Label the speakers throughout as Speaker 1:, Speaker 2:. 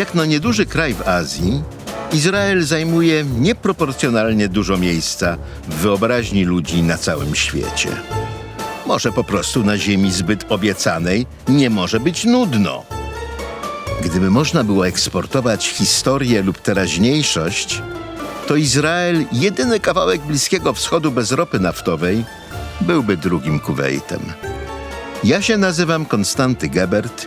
Speaker 1: Jak na nieduży kraj w Azji, Izrael zajmuje nieproporcjonalnie dużo miejsca w wyobraźni ludzi na całym świecie. Może po prostu na ziemi zbyt obiecanej nie może być nudno. Gdyby można było eksportować historię lub teraźniejszość, to Izrael, jedyny kawałek Bliskiego Wschodu bez ropy naftowej, byłby drugim Kuwejtem. Ja się nazywam Konstanty Gebert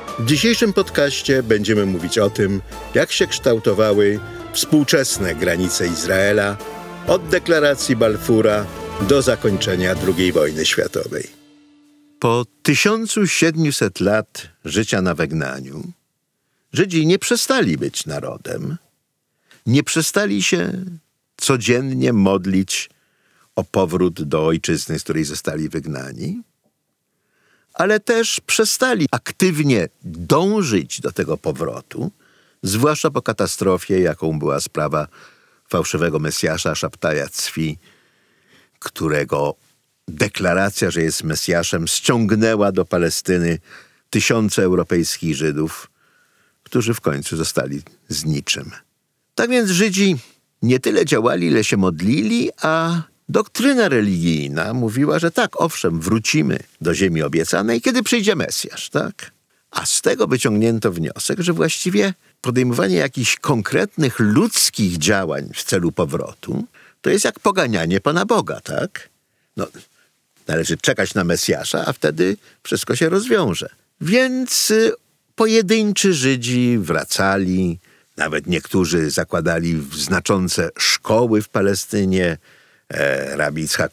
Speaker 1: W dzisiejszym podcaście będziemy mówić o tym, jak się kształtowały współczesne granice Izraela od deklaracji Balfura do zakończenia II wojny światowej. Po 1700 lat życia na wygnaniu, Żydzi nie przestali być narodem, nie przestali się codziennie modlić o powrót do ojczyzny, z której zostali wygnani, ale też przestali aktywnie dążyć do tego powrotu, zwłaszcza po katastrofie, jaką była sprawa fałszywego Mesjasza Szaptaja Cwi, którego deklaracja, że jest Mesjaszem, ściągnęła do Palestyny tysiące europejskich Żydów, którzy w końcu zostali z niczym. Tak więc Żydzi nie tyle działali, ile się modlili, a doktryna religijna mówiła, że tak, owszem, wrócimy do ziemi obiecanej, kiedy przyjdzie Mesjasz, tak? A z tego wyciągnięto wniosek, że właściwie podejmowanie jakichś konkretnych ludzkich działań w celu powrotu to jest jak poganianie Pana Boga, tak? No, należy czekać na Mesjasza, a wtedy wszystko się rozwiąże. Więc y, pojedynczy Żydzi wracali, nawet niektórzy zakładali znaczące szkoły w Palestynie. E,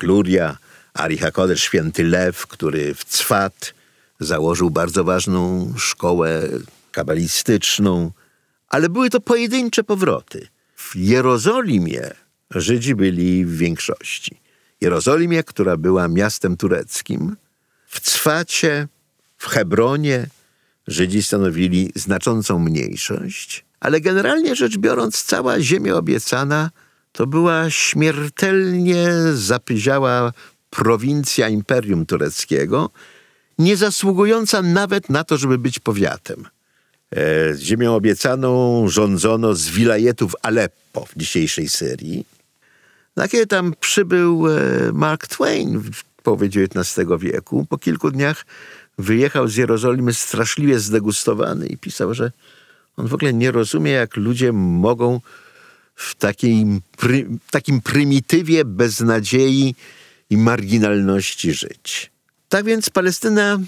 Speaker 1: Luria, Ari święty Lew, który w Cwat założył bardzo ważną szkołę kabalistyczną, ale były to pojedyncze powroty. W Jerozolimie Żydzi byli w większości. Jerozolimie, która była miastem tureckim, w Cwacie, w Hebronie Żydzi stanowili znaczącą mniejszość, ale generalnie rzecz biorąc, cała ziemia obiecana to była śmiertelnie zapyziała prowincja Imperium Tureckiego, nie zasługująca nawet na to, żeby być powiatem. E, ziemią obiecaną rządzono z wilajetów Aleppo w dzisiejszej Syrii. Na kiedy tam przybył e, Mark Twain w połowie XIX wieku, po kilku dniach wyjechał z Jerozolimy straszliwie zdegustowany i pisał, że on w ogóle nie rozumie, jak ludzie mogą w takim, pry, takim prymitywie beznadziei i marginalności żyć. Tak więc Palestyna,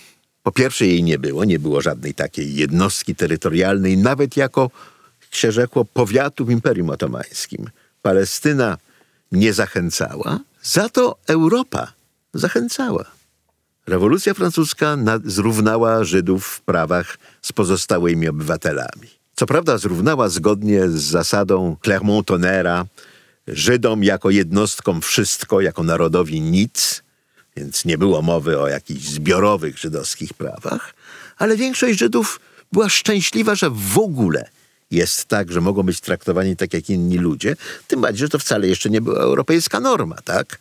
Speaker 1: po pierwsze jej nie było, nie było żadnej takiej jednostki terytorialnej, nawet jako, jak się rzekło, powiatu w Imperium Otomańskim. Palestyna nie zachęcała, za to Europa zachęcała. Rewolucja francuska zrównała Żydów w prawach z pozostałymi obywatelami. Co prawda zrównała zgodnie z zasadą Clermont-Tonnerra Żydom jako jednostkom wszystko, jako narodowi nic, więc nie było mowy o jakichś zbiorowych żydowskich prawach, ale większość Żydów była szczęśliwa, że w ogóle jest tak, że mogą być traktowani tak jak inni ludzie, tym bardziej, że to wcale jeszcze nie była europejska norma, tak?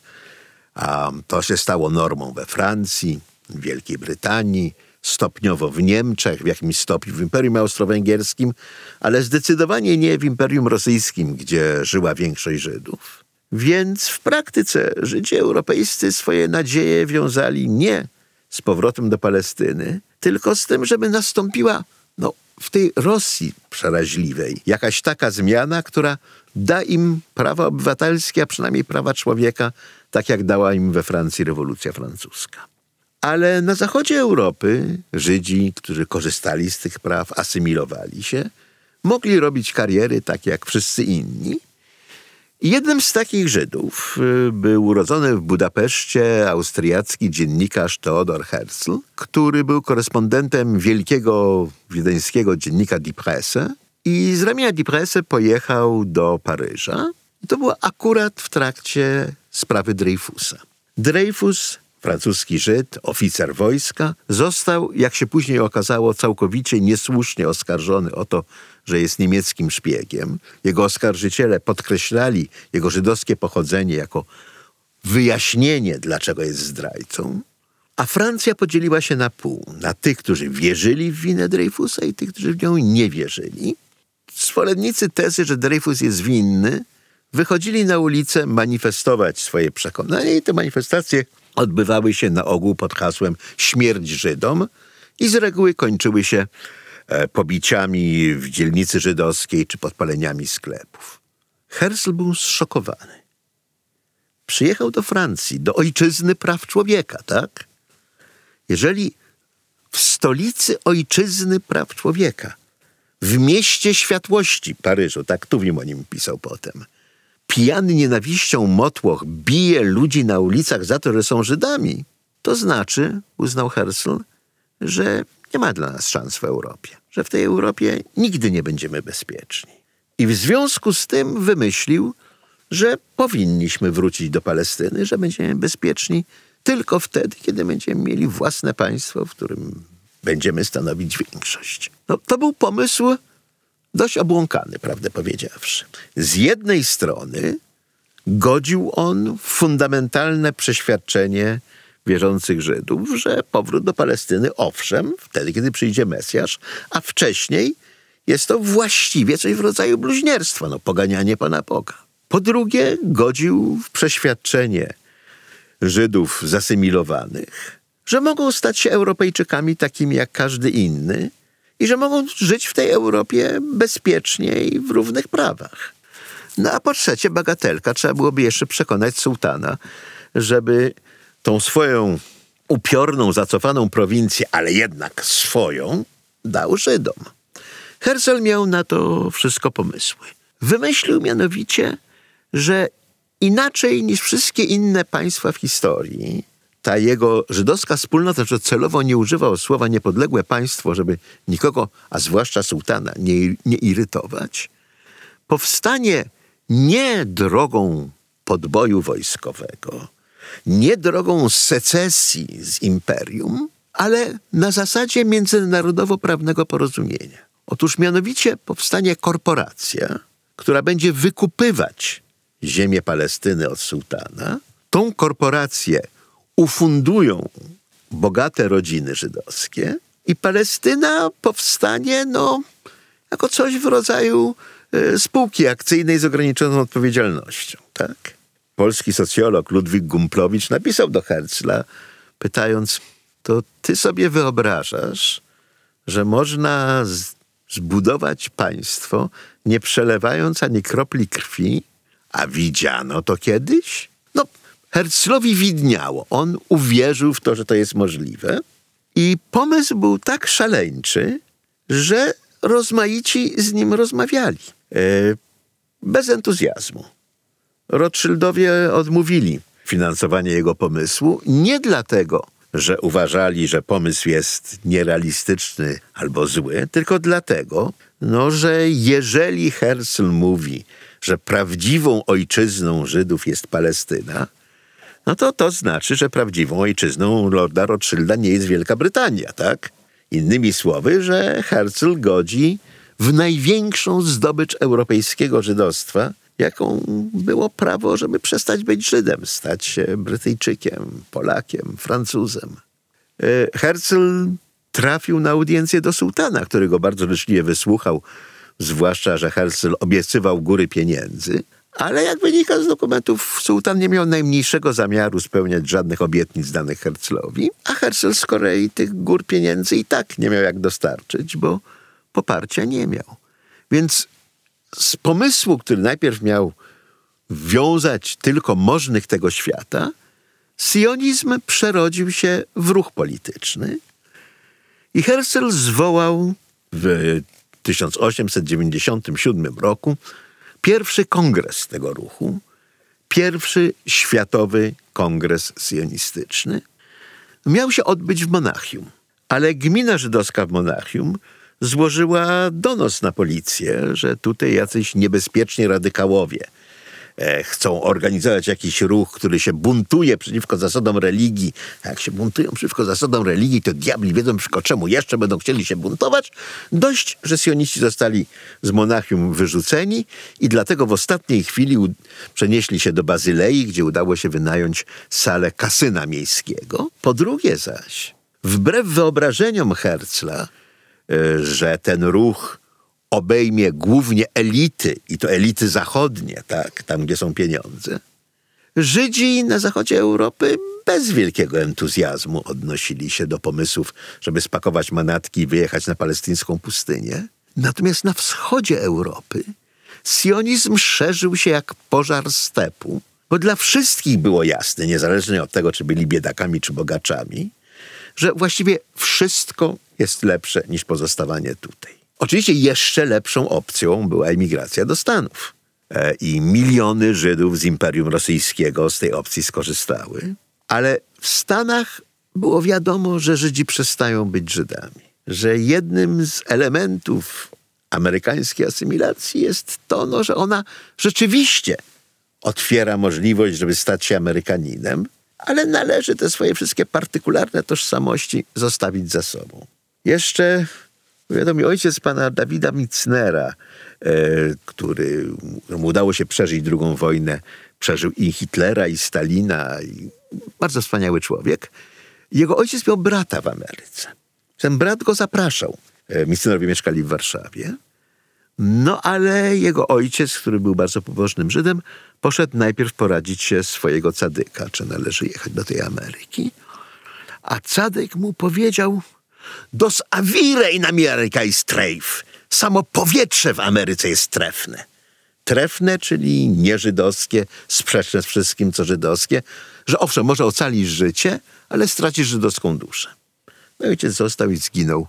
Speaker 1: A to się stało normą we Francji, Wielkiej Brytanii, stopniowo w Niemczech, w jakimś stopniu w Imperium Austro-Węgierskim, ale zdecydowanie nie w Imperium Rosyjskim, gdzie żyła większość Żydów. Więc w praktyce Żydzi europejscy swoje nadzieje wiązali nie z powrotem do Palestyny, tylko z tym, żeby nastąpiła no, w tej Rosji przeraźliwej jakaś taka zmiana, która da im prawa obywatelskie, a przynajmniej prawa człowieka, tak jak dała im we Francji rewolucja francuska. Ale na zachodzie Europy Żydzi, którzy korzystali z tych praw, asymilowali się, mogli robić kariery tak jak wszyscy inni. Jednym z takich Żydów y, był urodzony w Budapeszcie austriacki dziennikarz Theodor Herzl, który był korespondentem wielkiego wiedeńskiego dziennika Die Presse I z ramienia Dipresse pojechał do Paryża. To było akurat w trakcie sprawy Dreyfusa. Dreyfus, francuski Żyd, oficer wojska, został, jak się później okazało, całkowicie niesłusznie oskarżony o to, że jest niemieckim szpiegiem. Jego oskarżyciele podkreślali jego żydowskie pochodzenie jako wyjaśnienie, dlaczego jest zdrajcą. A Francja podzieliła się na pół. Na tych, którzy wierzyli w winę Dreyfusa i tych, którzy w nią nie wierzyli. Zwolennicy tezy, że Dreyfus jest winny, wychodzili na ulicę manifestować swoje przekonania i te manifestacje odbywały się na ogół pod hasłem śmierć Żydom i z reguły kończyły się e, pobiciami w dzielnicy żydowskiej czy podpaleniami sklepów. Herzl był zszokowany. Przyjechał do Francji, do ojczyzny praw człowieka, tak? Jeżeli w stolicy ojczyzny praw człowieka, w mieście światłości Paryżu, tak Tuwim o nim pisał potem, pijany nienawiścią motłoch bije ludzi na ulicach za to, że są Żydami, to znaczy, uznał Herzl, że nie ma dla nas szans w Europie, że w tej Europie nigdy nie będziemy bezpieczni. I w związku z tym wymyślił, że powinniśmy wrócić do Palestyny, że będziemy bezpieczni tylko wtedy, kiedy będziemy mieli własne państwo, w którym będziemy stanowić większość. No, to był pomysł dość obłąkany, prawdę powiedziawszy. Z jednej strony godził on w fundamentalne przeświadczenie wierzących Żydów, że powrót do Palestyny, owszem, wtedy, kiedy przyjdzie Mesjasz, a wcześniej jest to właściwie coś w rodzaju bluźnierstwa, no poganianie Pana Boga. Po drugie, godził w przeświadczenie Żydów zasymilowanych, że mogą stać się Europejczykami takimi jak każdy inny i że mogą żyć w tej Europie bezpiecznie i w równych prawach. No a po trzecie, bagatelka, trzeba byłoby jeszcze przekonać sułtana, żeby tą swoją upiorną, zacofaną prowincję, ale jednak swoją, dał Żydom. Herzl miał na to wszystko pomysły. Wymyślił mianowicie, że inaczej niż wszystkie inne państwa w historii, ta jego żydowska wspólnota, że celowo nie używał słowa niepodległe państwo, żeby nikogo, a zwłaszcza sułtana, nie, nie irytować, powstanie nie drogą podboju wojskowego, nie drogą secesji z imperium, ale na zasadzie międzynarodowo-prawnego porozumienia. Otóż mianowicie powstanie korporacja, która będzie wykupywać ziemię Palestyny od sułtana. Tą korporację ufundują bogate rodziny żydowskie i Palestyna powstanie no, jako coś w rodzaju y, spółki akcyjnej z ograniczoną odpowiedzialnością. Tak? Polski socjolog Ludwik Gumplowicz napisał do Herzla, pytając, to ty sobie wyobrażasz, że można z, zbudować państwo, nie przelewając ani kropli krwi, a widziano to kiedyś? Herzlowi widniało. On uwierzył w to, że to jest możliwe. I pomysł był tak szaleńczy, że rozmaici z nim rozmawiali. E, bez entuzjazmu. Rothschildowie odmówili finansowania jego pomysłu nie dlatego, że uważali, że pomysł jest nierealistyczny albo zły, tylko dlatego, no, że jeżeli Herzl mówi, że prawdziwą ojczyzną Żydów jest Palestyna, no to to znaczy, że prawdziwą ojczyzną Lorda Rothschilda nie jest Wielka Brytania, tak? Innymi słowy, że Herzl godzi w największą zdobycz europejskiego żydostwa, jaką było prawo, żeby przestać być Żydem, stać się Brytyjczykiem, Polakiem, Francuzem. E, Herzl trafił na audiencję do sułtana, który go bardzo życzliwie wysłuchał, zwłaszcza, że Herzl obiecywał góry pieniędzy, ale jak wynika z dokumentów, sułtan nie miał najmniejszego zamiaru spełniać żadnych obietnic danych Herzlowi, a Herzl z kolei tych gór pieniędzy i tak nie miał jak dostarczyć, bo poparcia nie miał. Więc z pomysłu, który najpierw miał wiązać tylko możnych tego świata, sionizm przerodził się w ruch polityczny i Herzl zwołał w 1897 roku pierwszy kongres tego ruchu, pierwszy światowy kongres sionistyczny. Miał się odbyć w Monachium, ale gmina żydowska w Monachium złożyła donos na policję, że tutaj jacyś niebezpieczni radykałowie chcą organizować jakiś ruch, który się buntuje przeciwko zasadom religii. Jak się buntują przeciwko zasadom religii, to diabli wiedzą przeciwko czemu jeszcze będą chcieli się buntować. Dość, że sioniści zostali z Monachium wyrzuceni i dlatego w ostatniej chwili przenieśli się do Bazylei, gdzie udało się wynająć salę kasyna miejskiego. Po drugie zaś, wbrew wyobrażeniom Herzla, e, że ten ruch obejmie głównie elity, i to elity zachodnie, tak, tam gdzie są pieniądze, Żydzi na zachodzie Europy bez wielkiego entuzjazmu odnosili się do pomysłów, żeby spakować manatki i wyjechać na palestyńską pustynię. Natomiast na wschodzie Europy sionizm szerzył się jak pożar stepu, bo dla wszystkich było jasne, niezależnie od tego, czy byli biedakami, czy bogaczami, że właściwie wszystko jest lepsze niż pozostawanie tutaj. Oczywiście jeszcze lepszą opcją była emigracja do Stanów. E, I miliony Żydów z Imperium Rosyjskiego z tej opcji skorzystały. Ale w Stanach było wiadomo, że Żydzi przestają być Żydami. Że jednym z elementów amerykańskiej asymilacji jest to, no, że ona rzeczywiście otwiera możliwość, żeby stać się Amerykaninem, ale należy te swoje wszystkie partykularne tożsamości zostawić za sobą. Jeszcze wiadomo, ojciec pana Dawida Micnera, e, który mu udało się przeżyć drugą wojnę, przeżył i Hitlera, i Stalina, i bardzo wspaniały człowiek. Jego ojciec miał brata w Ameryce. Ten brat go zapraszał. E, Micnerowie mieszkali w Warszawie. No ale jego ojciec, który był bardzo pobożnym Żydem, poszedł najpierw poradzić się swojego cadyka, czy należy jechać do tej Ameryki. A cadyk mu powiedział, dos avirei na Ameryka jest trejf. Samo powietrze w Ameryce jest trefne. Trefne, czyli nieżydowskie, sprzeczne z wszystkim, co żydowskie, że owszem, może ocalisz życie, ale stracisz żydowską duszę. No i ojciec został i zginął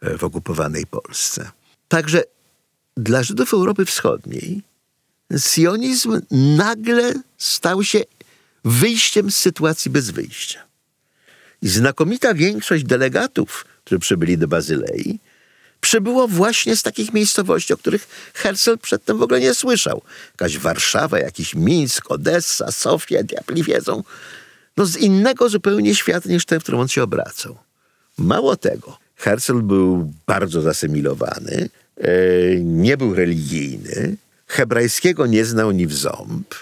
Speaker 1: e, w okupowanej Polsce. Także dla Żydów Europy Wschodniej sionizm nagle stał się wyjściem z sytuacji bez wyjścia. I znakomita większość delegatów, którzy przybyli do Bazylei, przybyło właśnie z takich miejscowości, o których Herzl przedtem w ogóle nie słyszał. Jakaś Warszawa, jakiś Mińsk, Odessa, Sofia, diabli wiedzą. No z innego zupełnie świata niż ten, w którym on się obracał. Mało tego, Herzl był bardzo zasymilowany, e, nie był religijny, hebrajskiego nie znał ni w ząb.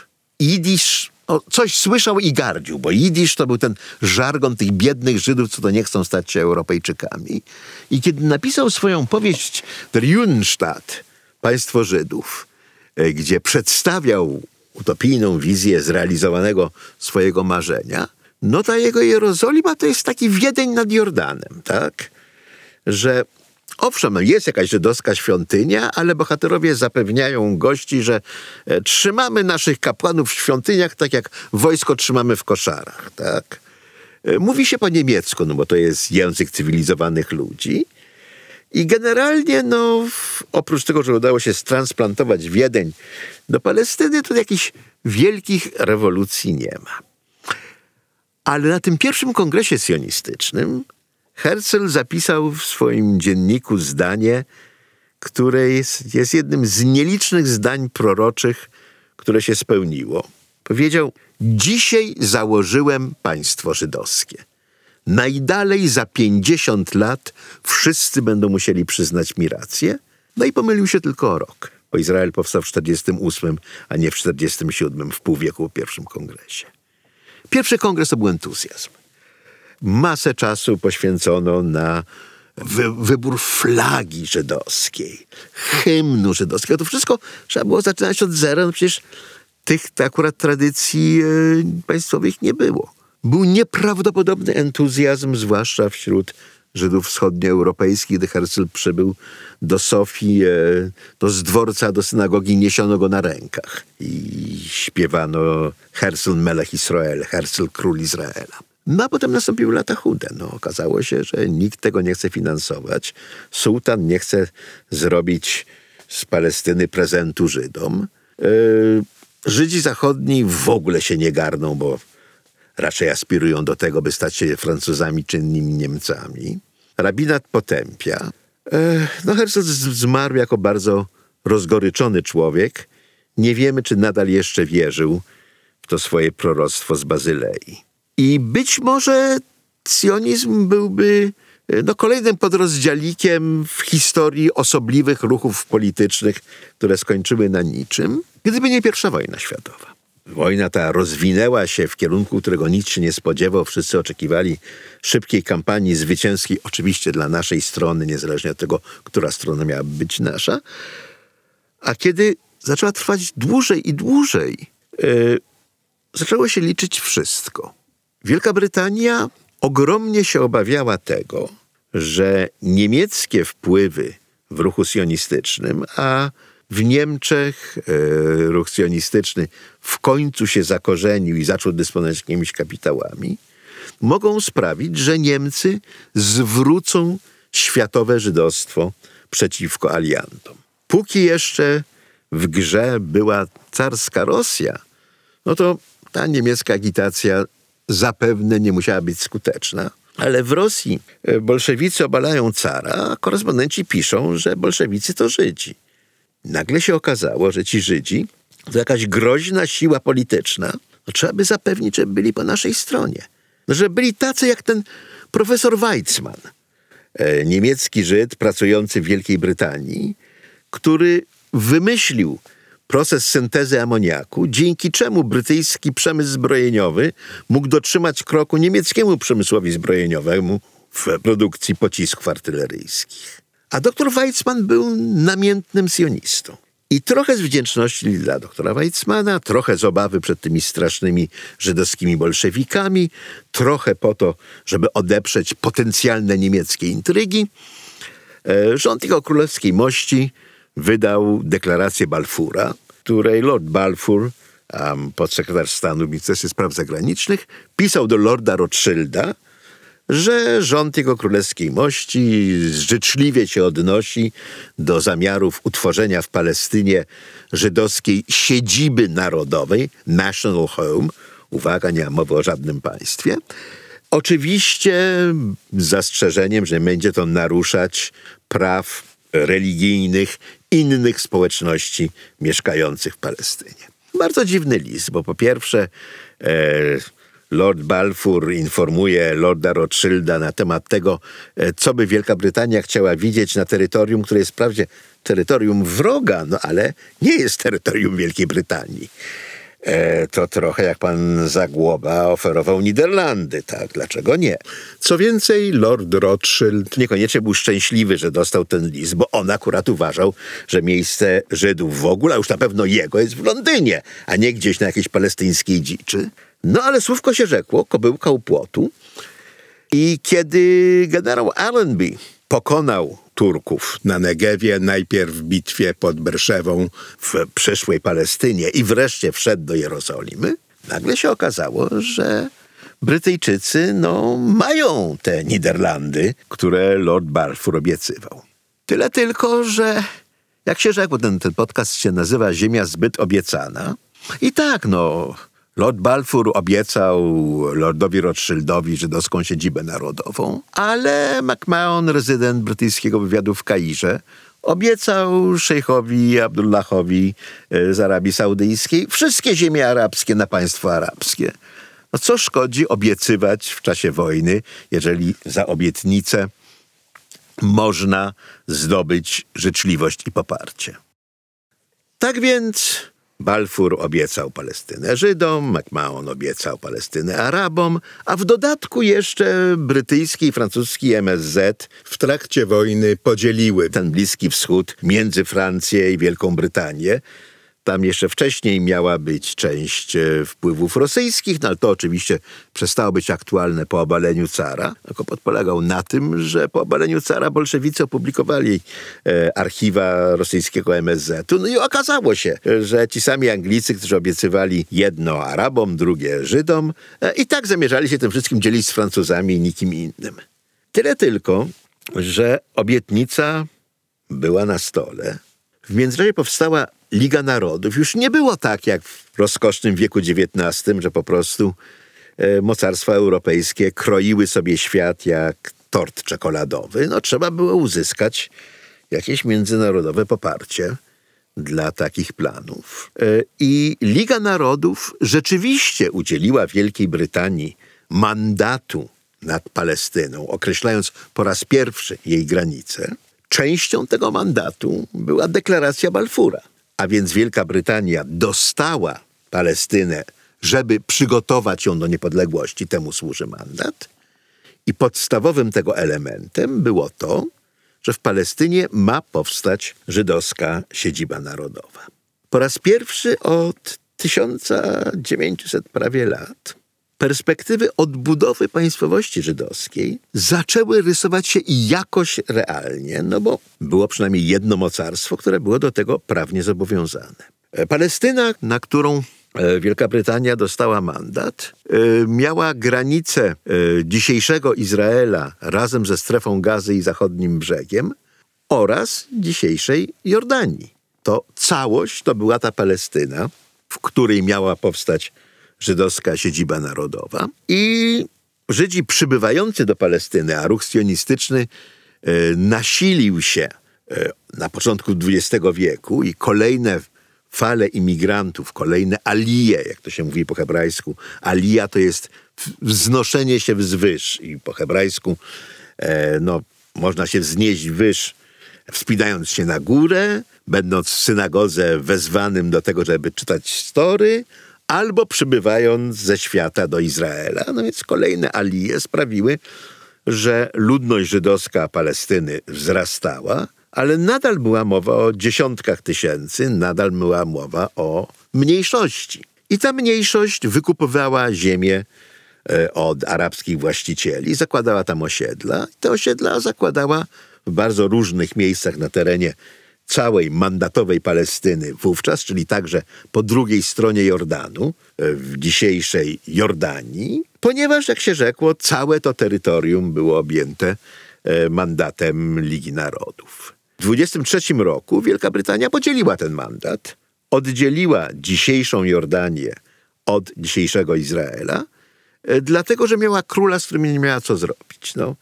Speaker 1: Coś słyszał i gardził, bo jidysz to był ten żargon tych biednych Żydów, co to nie chcą stać się Europejczykami. I kiedy napisał swoją powieść Der Judenstadt, Państwo Żydów, e, gdzie przedstawiał utopijną wizję zrealizowanego swojego marzenia, no ta jego Jerozolima to jest taki Wiedeń nad Jordanem, tak? Że Owszem, jest jakaś żydowska świątynia, ale bohaterowie zapewniają gości, że e, trzymamy naszych kapłanów w świątyniach, tak jak wojsko trzymamy w koszarach, tak? E, mówi się po niemiecku, no bo to jest język cywilizowanych ludzi. I generalnie, no, oprócz tego, że udało się transplantować Wiedeń do Palestyny, to jakichś wielkich rewolucji nie ma. Ale na tym pierwszym kongresie sionistycznym Herzl zapisał w swoim dzienniku zdanie, które jest, jest jednym z nielicznych zdań proroczych, które się spełniło. Powiedział: Dzisiaj założyłem państwo żydowskie. Najdalej za pięćdziesiąt lat wszyscy będą musieli przyznać mi rację. No i pomylił się tylko o rok, bo Izrael powstał w 48, a nie w 47, w pół wieku po pierwszym kongresie. Pierwszy kongres to był entuzjazm masę czasu poświęcono na wy, wybór flagi żydowskiej, hymnu żydowskiego. To wszystko trzeba było zaczynać od zera. No przecież tych akurat tradycji e, państwowych nie było. Był nieprawdopodobny entuzjazm, zwłaszcza wśród Żydów wschodnioeuropejskich, gdy Herzl przybył do Sofii, e, to z dworca do synagogi niesiono go na rękach i śpiewano Herzl Melech Israel, Herzl Król Izraela. No a potem nastąpiły lata chude. No, okazało się, że nikt tego nie chce finansować. Sułtan nie chce zrobić z Palestyny prezentu Żydom. Yy, Żydzi zachodni w ogóle się nie garną, bo raczej aspirują do tego, by stać się Francuzami czy innymi Niemcami. Rabinat potępia. No, Herzl zmarł jako bardzo rozgoryczony człowiek. Nie wiemy, czy nadal jeszcze wierzył w to swoje proroctwo z Bazylei. I być może sionizm byłby no, kolejnym podrozdzialikiem w historii osobliwych ruchów politycznych, które skończyły na niczym, gdyby nie pierwsza wojna światowa. Wojna ta rozwinęła się w kierunku, którego nikt się nie spodziewał. Wszyscy oczekiwali szybkiej kampanii zwycięskiej, oczywiście dla naszej strony, niezależnie od tego, która strona miała być nasza. A kiedy zaczęła trwać dłużej i dłużej, yy, zaczęło się liczyć wszystko. Wielka Brytania ogromnie się obawiała tego, że niemieckie wpływy w ruchu sionistycznym, a w Niemczech e, ruch sionistyczny w końcu się zakorzenił i zaczął dysponować jakimiś kapitałami, mogą sprawić, że Niemcy zwrócą światowe żydostwo przeciwko aliantom. Póki jeszcze w grze była carska Rosja, no to ta niemiecka agitacja zapewne nie musiała być skuteczna. Ale w Rosji e, bolszewicy obalają cara, a korespondenci piszą, że bolszewicy to Żydzi. Nagle się okazało, że ci Żydzi to jakaś groźna siła polityczna. No, trzeba by zapewnić, że byli po naszej stronie. No, że byli tacy jak ten profesor Weizmann, e, niemiecki Żyd pracujący w Wielkiej Brytanii, który wymyślił proces syntezy amoniaku, dzięki czemu brytyjski przemysł zbrojeniowy mógł dotrzymać kroku niemieckiemu przemysłowi zbrojeniowemu w produkcji pocisków artyleryjskich. A doktor Weizmann był namiętnym sionistą. I trochę z wdzięczności dla doktora Weizmana, trochę z obawy przed tymi strasznymi żydowskimi bolszewikami, trochę po to, żeby odeprzeć potencjalne niemieckie intrygi, e, rząd jego królewskiej mości wydał deklarację Balfura, której Lord Balfour, um, podsekretarz stanu w Spraw Zagranicznych, pisał do Lorda Rothschilda, że rząd jego królewskiej mości życzliwie się odnosi do zamiarów utworzenia w Palestynie żydowskiej siedziby narodowej, national home, uwaga, nie ma mowy o żadnym państwie, Oczywiście z zastrzeżeniem, że będzie to naruszać praw religijnych innych społeczności mieszkających w Palestynie. Bardzo dziwny list, bo po pierwsze e, Lord Balfour informuje Lorda Rothschilda na temat tego, e, co by Wielka Brytania chciała widzieć na terytorium, które jest wprawdzie terytorium wroga, no ale nie jest terytorium Wielkiej Brytanii. E, to trochę jak pan Zagłoba oferował Niderlandy, tak? Dlaczego nie? Co więcej, Lord Rothschild niekoniecznie był szczęśliwy, że dostał ten list, bo on akurat uważał, że miejsce Żydów w ogóle, a już na pewno jego, jest w Londynie, a nie gdzieś na jakiejś palestyńskiej dziczy. No ale słówko się rzekło, kobyłka u płotu. I kiedy generał Allenby pokonał Turków na Negewie, najpierw w bitwie pod Berszewą w przyszłej Palestynie i wreszcie wszedł do Jerozolimy, nagle się okazało, że Brytyjczycy no, mają te Niderlandy, które Lord Balfour obiecywał. Tyle tylko, że jak się rzekło, ten, ten podcast się nazywa Ziemia zbyt obiecana. I tak, no, Lord Balfour obiecał Lordowi Rothschildowi żydowską siedzibę narodową, ale McMahon, rezydent brytyjskiego wywiadu w Kairze, obiecał szejchowi Abdullahowi e, z Arabii Saudyjskiej wszystkie ziemie arabskie na państwo arabskie. No co szkodzi obiecywać w czasie wojny, jeżeli za obietnicę można zdobyć życzliwość i poparcie. Tak więc Balfour obiecał Palestynę Żydom, McMahon obiecał Palestynę Arabom, a w dodatku jeszcze brytyjski i francuski MSZ w trakcie wojny podzieliły ten Bliski Wschód między Francję i Wielką Brytanię. Tam jeszcze wcześniej miała być część e, wpływów rosyjskich, no ale to oczywiście przestało być aktualne po obaleniu cara. Kłopot polegał na tym, że po obaleniu cara bolszewicy opublikowali e, archiwa rosyjskiego MSZ-u. No i okazało się, że ci sami Anglicy, którzy obiecywali jedno Arabom, drugie Żydom, e, i tak zamierzali się tym wszystkim dzielić z Francuzami i nikim innym. Tyle tylko, że obietnica była na stole. W międzyczasie powstała Liga Narodów. Już nie było tak jak w rozkosznym wieku XIX, że po prostu e, mocarstwa europejskie kroiły sobie świat jak tort czekoladowy, no trzeba było uzyskać jakieś międzynarodowe poparcie dla takich planów. E, I Liga Narodów rzeczywiście udzieliła Wielkiej Brytanii mandatu nad Palestyną, określając po raz pierwszy jej granice. Częścią tego mandatu była deklaracja Balfura, a więc Wielka Brytania dostała Palestynę, żeby przygotować ją do niepodległości, temu służy mandat. I podstawowym tego elementem było to, że w Palestynie ma powstać żydowska siedziba narodowa. Po raz pierwszy od 1900 prawie lat perspektywy odbudowy państwowości żydowskiej zaczęły rysować się jakoś realnie, no bo było przynajmniej jedno mocarstwo, które było do tego prawnie zobowiązane. Palestyna, na którą e, Wielka Brytania dostała mandat, e, miała granicę e, dzisiejszego Izraela razem ze strefą gazy i zachodnim brzegiem oraz dzisiejszej Jordanii. To całość to była ta Palestyna, w której miała powstać żydowska siedziba narodowa. I Żydzi przybywający do Palestyny, a ruch sionistyczny nasilił się na początku XX wieku i kolejne fale imigrantów, kolejne alije, jak to się mówi po hebrajsku. Alija to jest wznoszenie się wzwyż i po hebrajsku e, no, można się wznieść wyż, wspinając się na górę, będąc w synagodze wezwanym do tego, żeby czytać story, albo przybywając ze świata do Izraela. No więc kolejne alije sprawiły, że ludność żydowska Palestyny wzrastała, ale nadal była mowa o dziesiątkach tysięcy, nadal była mowa o mniejszości. I ta mniejszość wykupowała ziemię e, od arabskich właścicieli, zakładała tam osiedla. Te osiedla zakładała w bardzo różnych miejscach na terenie całej mandatowej Palestyny wówczas, czyli także po drugiej stronie Jordanu, e, w dzisiejszej Jordanii, ponieważ, jak się rzekło, całe to terytorium było objęte e, mandatem Ligi Narodów. W 23 roku Wielka Brytania podzieliła ten mandat, oddzieliła dzisiejszą Jordanię od dzisiejszego Izraela, e, dlatego że miała króla, z którym nie miała co zrobić. No,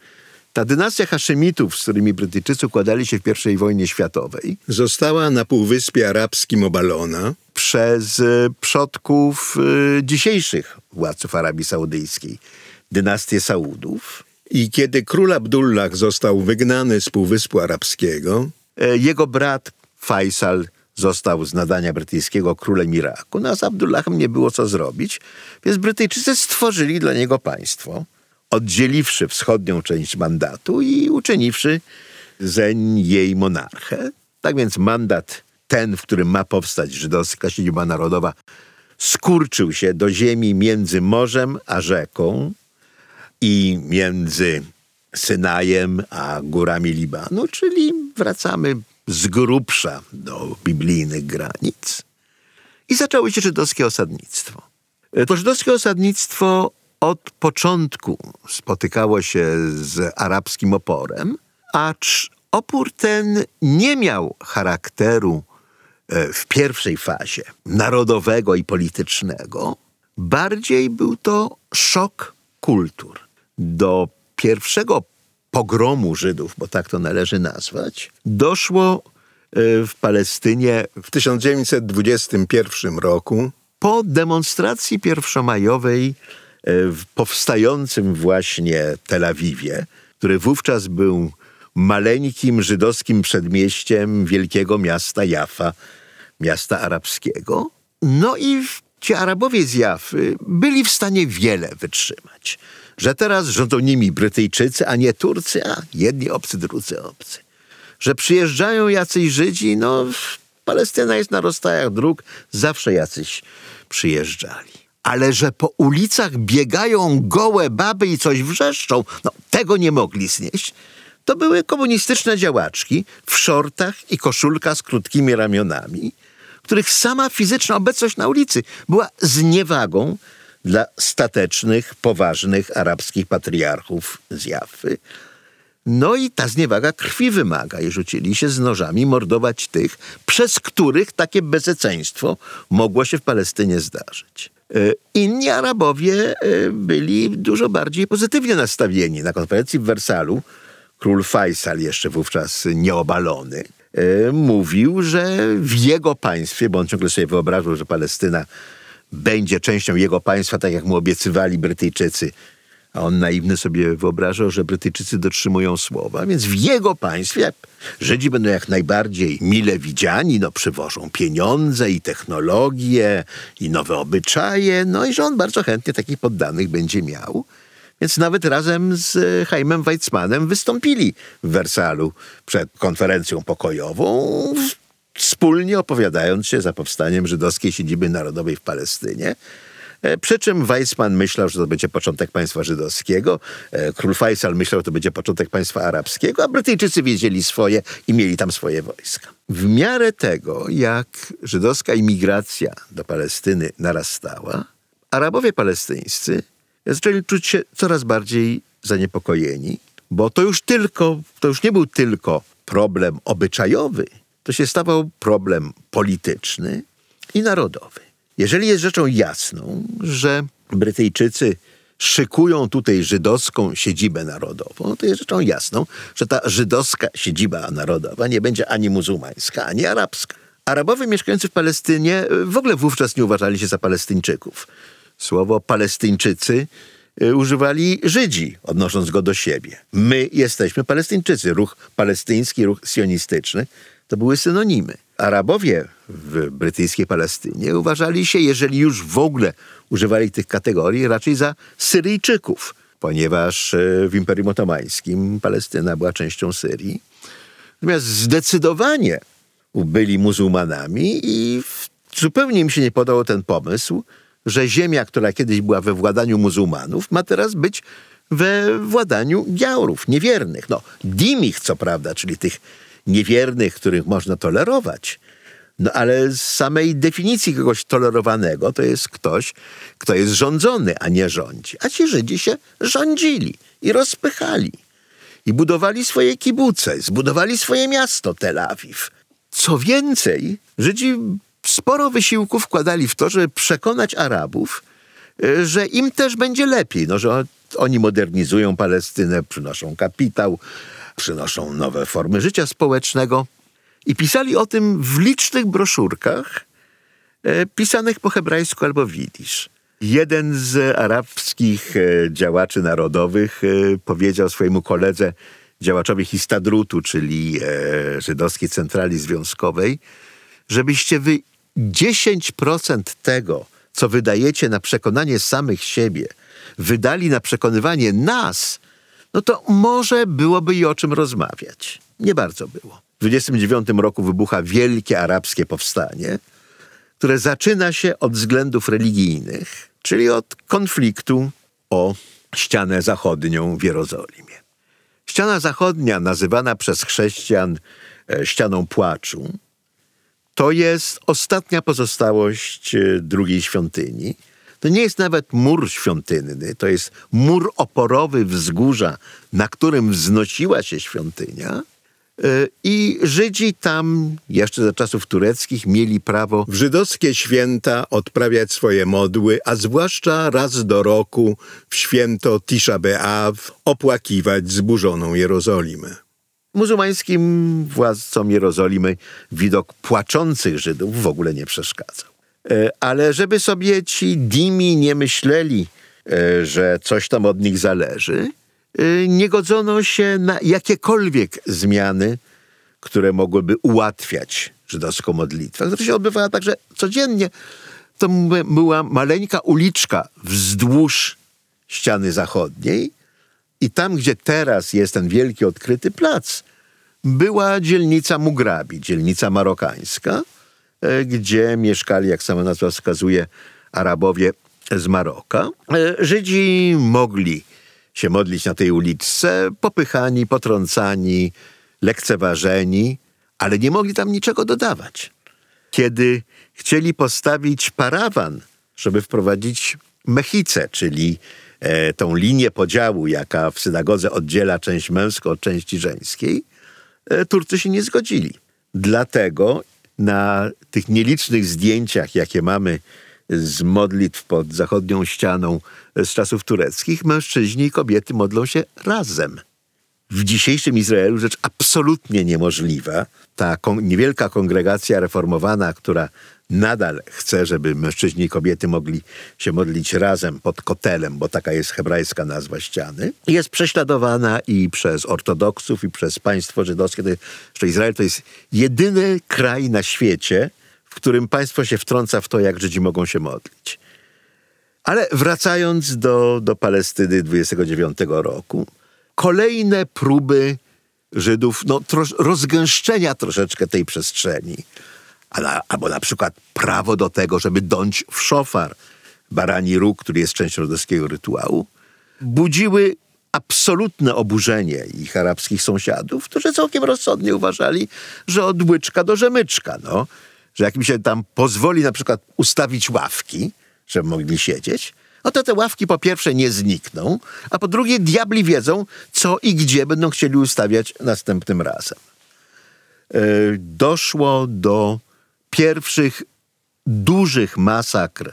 Speaker 1: ta dynastia Haszemitów, z którymi Brytyjczycy układali się w I wojnie światowej, została na Półwyspie Arabskim obalona przez e, przodków e, dzisiejszych władców Arabii Saudyjskiej, dynastię Saudów. I kiedy król Abdullah został wygnany z Półwyspu Arabskiego, e, jego brat Faisal został z nadania brytyjskiego królem Iraku. No a z Abdullahem nie było co zrobić, więc Brytyjczycy stworzyli dla niego państwo, oddzieliwszy wschodnią część mandatu i uczyniwszy zeń jej monarchę. Tak więc mandat ten, w którym ma powstać żydowska siedziba narodowa, skurczył się do ziemi między morzem a rzeką, i między Synajem a górami Libanu, czyli wracamy z grubsza do biblijnych granic. I zaczęło się żydowskie osadnictwo. To żydowskie osadnictwo od początku spotykało się z arabskim oporem, acz opór ten nie miał charakteru e, w pierwszej fazie narodowego i politycznego. Bardziej był to szok kultur do pierwszego pogromu Żydów, bo tak to należy nazwać, doszło e, w Palestynie w 1921 roku po demonstracji pierwszomajowej w powstającym właśnie Tel Awiwie, który wówczas był maleńkim żydowskim przedmieściem wielkiego miasta Jaffa, miasta arabskiego. No i ci Arabowie z Jafy byli w stanie wiele wytrzymać że teraz rządzą nimi Brytyjczycy, a nie Turcy, a jedni obcy, drudzy obcy. Że przyjeżdżają jacyś Żydzi, no Palestyna jest na rozstajach dróg, zawsze jacyś przyjeżdżali. Ale że po ulicach biegają gołe baby i coś wrzeszczą, no tego nie mogli znieść. To były komunistyczne działaczki w szortach i koszulkach z krótkimi ramionami, których sama fizyczna obecność na ulicy była zniewagą dla statecznych, poważnych arabskich patriarchów z Jafy. No i ta zniewaga krwi wymaga i rzucili się z nożami mordować tych, przez których takie bezeceństwo mogło się w Palestynie zdarzyć. Inni Arabowie byli dużo bardziej pozytywnie nastawieni. Na konferencji w Wersalu król Faisal, jeszcze wówczas nieobalony, mówił, że w jego państwie, bo on ciągle sobie wyobrażał, że Palestyna będzie częścią jego państwa, tak jak mu obiecywali Brytyjczycy a on naiwny sobie wyobrażał, że Brytyjczycy dotrzymują słowa, więc w jego państwie Żydzi będą jak najbardziej mile widziani, no przywożą pieniądze i technologie i nowe obyczaje, no i że on bardzo chętnie takich poddanych będzie miał. Więc nawet razem z Jaimem Weizmannem wystąpili w Wersalu przed konferencją pokojową, wspólnie opowiadając się za powstaniem żydowskiej siedziby narodowej w Palestynie. E, przy czym Weizmann myślał, że to będzie początek państwa żydowskiego, e, król Faisal myślał, że to będzie początek państwa arabskiego, a Brytyjczycy wiedzieli swoje i mieli tam swoje wojska. W miarę tego, jak żydowska imigracja do Palestyny narastała, Arabowie palestyńscy zaczęli czuć się coraz bardziej zaniepokojeni, bo to już tylko, to już nie był tylko problem obyczajowy, to się stawał problem polityczny i narodowy. Jeżeli jest rzeczą jasną, że Brytyjczycy szykują tutaj żydowską siedzibę narodową, to jest rzeczą jasną, że ta żydowska siedziba narodowa nie będzie ani muzułmańska, ani arabska. Arabowie mieszkający w Palestynie e, w ogóle wówczas nie uważali się za Palestyńczyków. Słowo Palestyńczycy e, używali Żydzi, odnosząc go do siebie. My jesteśmy Palestyńczycy. Ruch palestyński, ruch sionistyczny to były synonimy. Arabowie w brytyjskiej Palestynie uważali się, jeżeli już w ogóle używali tych kategorii, raczej za Syryjczyków, ponieważ e, w Imperium Otomańskim Palestyna była częścią Syrii. Natomiast zdecydowanie byli muzułmanami i zupełnie im się nie podobał ten pomysł, że ziemia, która kiedyś była we władaniu muzułmanów, ma teraz być we władaniu giaurów, niewiernych. No, dimich co prawda, czyli tych niewiernych, których można tolerować. No ale z samej definicji kogoś tolerowanego to jest ktoś, kto jest rządzony, a nie rządzi. A ci Żydzi się rządzili i rozpychali. I budowali swoje kibuce, zbudowali swoje miasto Tel Awiw. Co więcej, Żydzi sporo wysiłku wkładali w to, żeby przekonać Arabów, e, że im też będzie lepiej, no, że oni modernizują Palestynę, przynoszą kapitał, przynoszą nowe formy życia społecznego. I pisali o tym w licznych broszurkach e, pisanych po hebrajsku albo widzisz. Jeden z arabskich e, działaczy narodowych e, powiedział swojemu koledze, działaczowi Histadrutu, czyli e, żydowskiej centrali związkowej, żebyście wy 10% tego, co wydajecie na przekonanie samych siebie, wydali na przekonywanie nas, no to może byłoby i o czym rozmawiać. Nie bardzo było. W 29 roku wybucha wielkie arabskie powstanie, które zaczyna się od względów religijnych, czyli od konfliktu o ścianę zachodnią w Jerozolimie. Ściana zachodnia, nazywana przez chrześcijan e, ścianą płaczu, to jest ostatnia pozostałość e, drugiej świątyni, to nie jest nawet mur świątynny, to jest mur oporowy wzgórza, na którym wznosiła się świątynia. E, I Żydzi tam, jeszcze za czasów tureckich, mieli prawo w żydowskie święta odprawiać swoje modły, a zwłaszcza raz do roku w święto Tisha B'Av opłakiwać zburzoną Jerozolimę. Muzułmańskim władcom Jerozolimy widok płaczących Żydów w ogóle nie przeszkadzał. E, ale żeby sobie ci dimi nie myśleli, e, że coś tam od nich zależy, e, nie godzono się na jakiekolwiek zmiany, które mogłyby ułatwiać żydowską modlitwę, która się odbywała także codziennie. To była maleńka uliczka wzdłuż ściany zachodniej i tam, gdzie teraz jest ten wielki odkryty plac, była dzielnica Mugrabi, dzielnica marokańska, gdzie mieszkali, jak sama nazwa wskazuje, Arabowie z Maroka. E, Żydzi mogli się modlić na tej uliczce, popychani, potrącani, lekceważeni, ale nie mogli tam niczego dodawać. Kiedy chcieli postawić parawan, żeby wprowadzić mechicę, czyli e, tą linię podziału, jaka w synagodze oddziela część męską od części żeńskiej, e, Turcy się nie zgodzili. Dlatego na tych nielicznych zdjęciach, jakie mamy z modlitw pod zachodnią ścianą z czasów tureckich, mężczyźni i kobiety modlą się razem. W dzisiejszym Izraelu rzecz absolutnie niemożliwa. Ta kon niewielka kongregacja reformowana, która nadal chce, żeby mężczyźni i kobiety mogli się modlić razem pod kotelem, bo taka jest hebrajska nazwa ściany, jest prześladowana i przez ortodoksów, i przez państwo żydowskie. To, Izrael to jest jedyny kraj na świecie, w którym państwo się wtrąca w to, jak Żydzi mogą się modlić. Ale wracając do, do Palestyny 29 roku, kolejne próby Żydów no, trosz, rozgęszczenia troszeczkę tej przestrzeni. Albo na przykład prawo do tego, żeby dąć w szofar barani róg, który jest częścią rodowskiego rytuału, budziły absolutne oburzenie ich arabskich sąsiadów, którzy całkiem rozsądnie uważali, że od łyczka do rzemyczka, no, że jak mi się tam pozwoli na przykład ustawić ławki, żeby mogli siedzieć, no to te ławki po pierwsze nie znikną, a po drugie diabli wiedzą, co i gdzie będą chcieli ustawiać następnym razem. E, doszło do pierwszych dużych masakr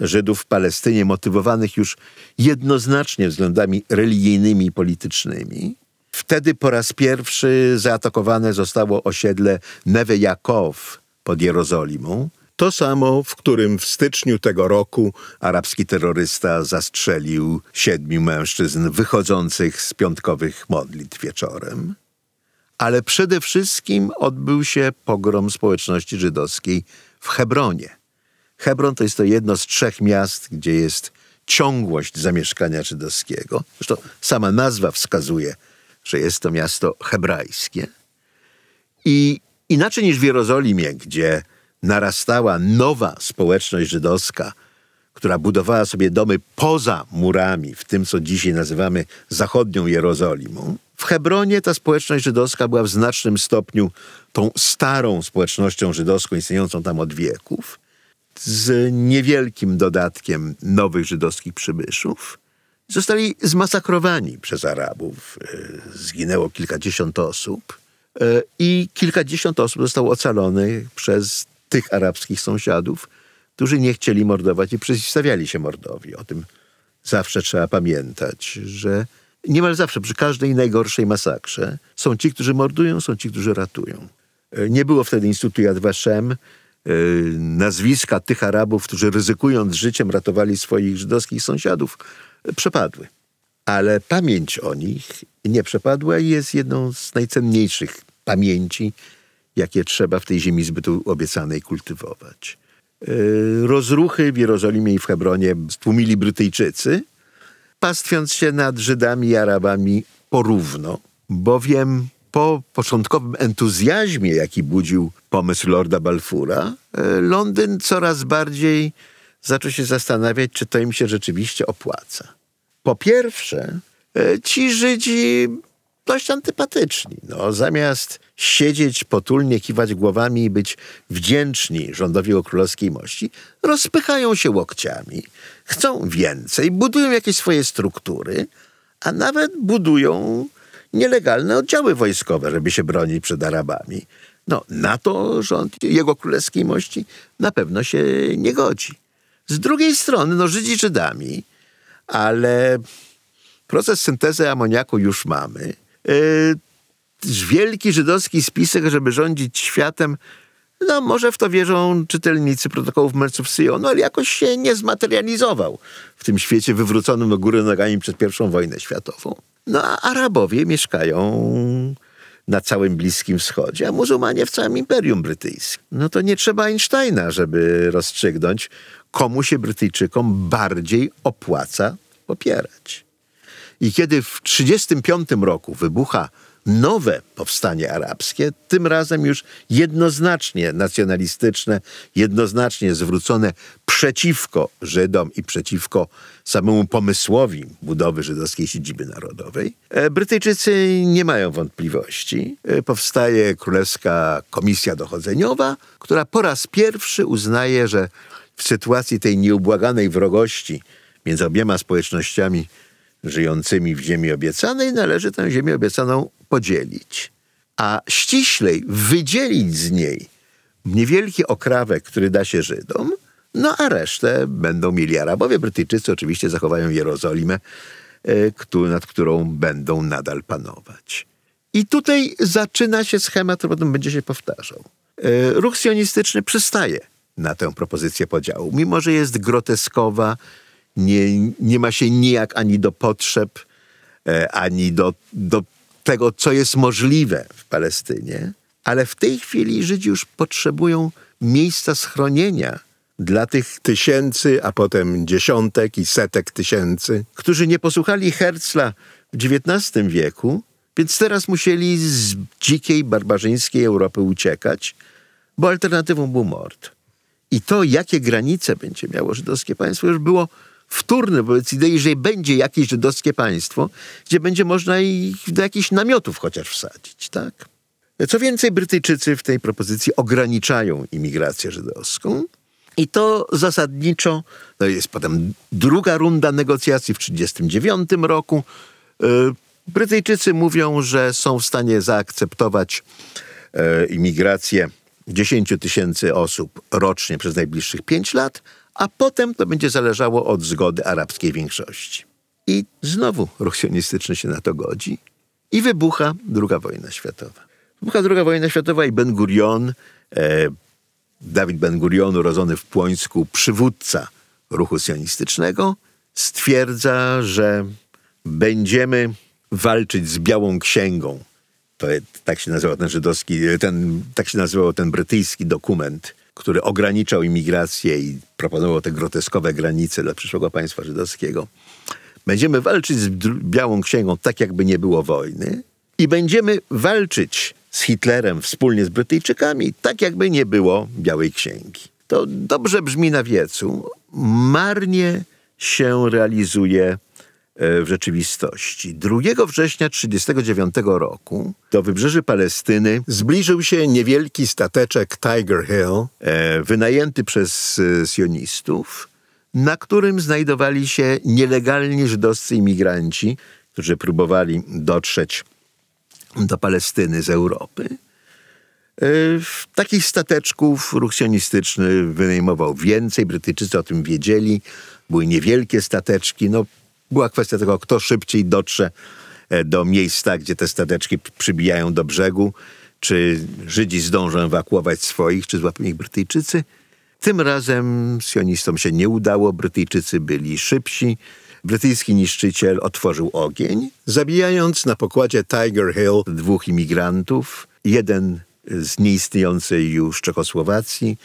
Speaker 1: Żydów w Palestynie, motywowanych już jednoznacznie względami religijnymi i politycznymi. Wtedy po raz pierwszy zaatakowane zostało osiedle Neve Yaakov pod Jerozolimą, to samo, w którym w styczniu tego roku arabski terrorysta zastrzelił siedmiu mężczyzn wychodzących z piątkowych modlitw wieczorem. Ale przede wszystkim odbył się pogrom społeczności żydowskiej w Hebronie. Hebron to jest to jedno z trzech miast, gdzie jest ciągłość zamieszkania żydowskiego. Zresztą sama nazwa wskazuje, że jest to miasto hebrajskie. I inaczej niż w Jerozolimie, gdzie narastała nowa społeczność żydowska, która budowała sobie domy poza murami, w tym co dzisiaj nazywamy zachodnią Jerozolimą. W Hebronie ta społeczność żydowska była w znacznym stopniu tą starą społecznością żydowską istniejącą tam od wieków, z niewielkim dodatkiem nowych żydowskich przybyszów. Zostali zmasakrowani przez Arabów. E, zginęło kilkadziesiąt osób e, i kilkadziesiąt osób zostało ocalonych przez tych arabskich sąsiadów, którzy nie chcieli mordować i przeciwstawiali się mordowi. O tym zawsze trzeba pamiętać, że niemal zawsze przy każdej najgorszej masakrze są ci, którzy mordują, są ci, którzy ratują. E, nie było wtedy Instytutu Yad Vashem, e, nazwiska tych Arabów, którzy ryzykując życiem ratowali swoich żydowskich sąsiadów, e, przepadły. Ale pamięć o nich nie przepadła i jest jedną z najcenniejszych pamięci, jakie trzeba w tej ziemi zbytu obiecanej kultywować. Rozruchy w Jerozolimie i w Hebronie stłumili Brytyjczycy, pastwiąc się nad Żydami i Arabami porówno, bowiem po początkowym entuzjazmie, jaki budził pomysł Lorda Balfoura, e, Londyn coraz bardziej zaczął się zastanawiać, czy to im się rzeczywiście opłaca. Po pierwsze, e, ci Żydzi dość antypatyczni. No, zamiast siedzieć potulnie, kiwać głowami i być wdzięczni rządowi o królewskiej mości, rozpychają się łokciami, chcą więcej, budują jakieś swoje struktury, a nawet budują nielegalne oddziały wojskowe, żeby się bronić przed Arabami. No, na to rząd jego królewskiej mości na pewno się nie godzi. Z drugiej strony, no, Żydzi Żydami, ale proces syntezy amoniaku już mamy. Yy, wielki żydowski spisek, żeby rządzić światem, no może w to wierzą czytelnicy protokołów mężców Syjonu, ale jakoś się nie zmaterializował w tym świecie wywróconym do góry nogami przed I wojnę światową. No a Arabowie mieszkają na całym Bliskim Wschodzie, a muzułmanie w całym Imperium Brytyjskim. No to nie trzeba Einsteina, żeby rozstrzygnąć, komu się Brytyjczykom bardziej opłaca popierać. I kiedy w 1935 roku wybucha nowe powstanie arabskie, tym razem już jednoznacznie nacjonalistyczne, jednoznacznie zwrócone przeciwko Żydom i przeciwko samemu pomysłowi budowy żydowskiej siedziby narodowej. E, Brytyjczycy nie mają wątpliwości. E, powstaje Królewska Komisja Dochodzeniowa, która po raz pierwszy uznaje, że w sytuacji tej nieubłaganej wrogości między obiema społecznościami żyjącymi w ziemi obiecanej należy tę ziemię obiecaną podzielić, a ściślej wydzielić z niej niewielki okrawek, który da się Żydom, No a resztę będą mieli Arabowie. Brytyjczycy oczywiście zachowają Jerozolimę, e, nad którą będą nadal panować. I tutaj zaczyna się schemat, który potem będzie się powtarzał. E, ruch sionistyczny przystaje na tę propozycję podziału, mimo że jest groteskowa, nie, nie ma się nijak ani do potrzeb, e, ani do, do tego, co jest możliwe w Palestynie, ale w tej chwili Żydzi już potrzebują miejsca schronienia dla tych tysięcy, a potem dziesiątek i setek tysięcy, którzy nie posłuchali Herzla w XIX wieku, więc teraz musieli z dzikiej, barbarzyńskiej Europy uciekać, bo alternatywą był mord. I to, jakie granice będzie miało żydowskie państwo, już było wtórne wobec idei, że będzie jakieś żydowskie państwo, gdzie będzie można ich do jakichś namiotów chociaż wsadzić, tak? Co więcej, Brytyjczycy w tej propozycji ograniczają imigrację żydowską i to zasadniczo, to jest potem druga runda negocjacji w 1939 roku. E, Brytyjczycy mówią, że są w stanie zaakceptować e, imigrację 10 tysięcy osób rocznie przez najbliższych 5 lat, a potem to będzie zależało od zgody arabskiej większości. I znowu ruch sionistyczny się na to godzi i wybucha II wojna światowa. Wybucha II wojna światowa i Ben Gurion, e, Dawid Ben Gurion, urodzony w Płońsku, przywódca ruchu sionistycznego, stwierdza, że będziemy walczyć z Białą Księgą. To tak się nazywał ten żydowski, ten, tak się nazywał ten brytyjski dokument, który ograniczał imigrację i proponował te groteskowe granice dla przyszłego państwa żydowskiego. Będziemy walczyć z Białą Księgą tak, jakby nie było wojny i będziemy walczyć z Hitlerem wspólnie z Brytyjczykami tak, jakby nie było Białej Księgi. To dobrze brzmi na wiecu, marnie się realizuje w rzeczywistości. 2 września 1939 roku do wybrzeży Palestyny zbliżył się niewielki stateczek Tiger Hill, e, wynajęty przez e, sionistów, na którym znajdowali się nielegalni żydowscy imigranci, którzy próbowali dotrzeć do Palestyny z Europy. Takich stateczków ruch sionistyczny wynajmował więcej, Brytyjczycy o tym wiedzieli, były niewielkie stateczki, no była kwestia tego, kto szybciej dotrze e, do miejsca, gdzie te stateczki przybijają do brzegu, czy Żydzi zdążą ewakuować swoich, czy złapią ich Brytyjczycy. Tym razem sionistom się nie udało, Brytyjczycy byli szybsi. Brytyjski niszczyciel otworzył ogień, zabijając na pokładzie Tiger Hill dwóch imigrantów. Jeden z nieistniejącej już Czechosłowacji,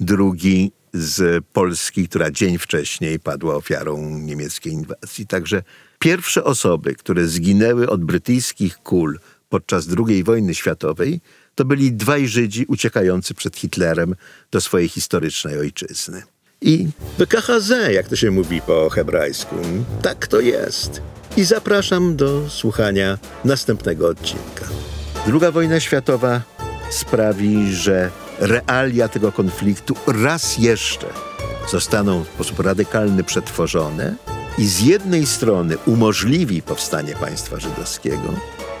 Speaker 1: drugi z Polski, która dzień wcześniej padła ofiarą niemieckiej inwazji. Także pierwsze osoby, które zginęły od brytyjskich kul podczas II wojny światowej, to byli dwaj Żydzi uciekający przed Hitlerem do swojej historycznej ojczyzny. I BKHZ, jak to się mówi po hebrajsku, tak to jest. I zapraszam do słuchania następnego odcinka. Druga wojna światowa sprawi, że realia tego konfliktu raz jeszcze zostaną w sposób radykalny przetworzone i z jednej strony umożliwi powstanie państwa żydowskiego,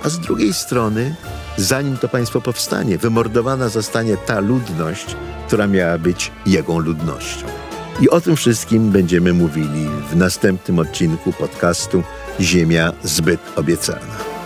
Speaker 1: a z drugiej strony, zanim to państwo powstanie, wymordowana zostanie ta ludność, która miała być jego ludnością. I o tym wszystkim będziemy mówili w następnym odcinku podcastu Ziemia zbyt obiecana.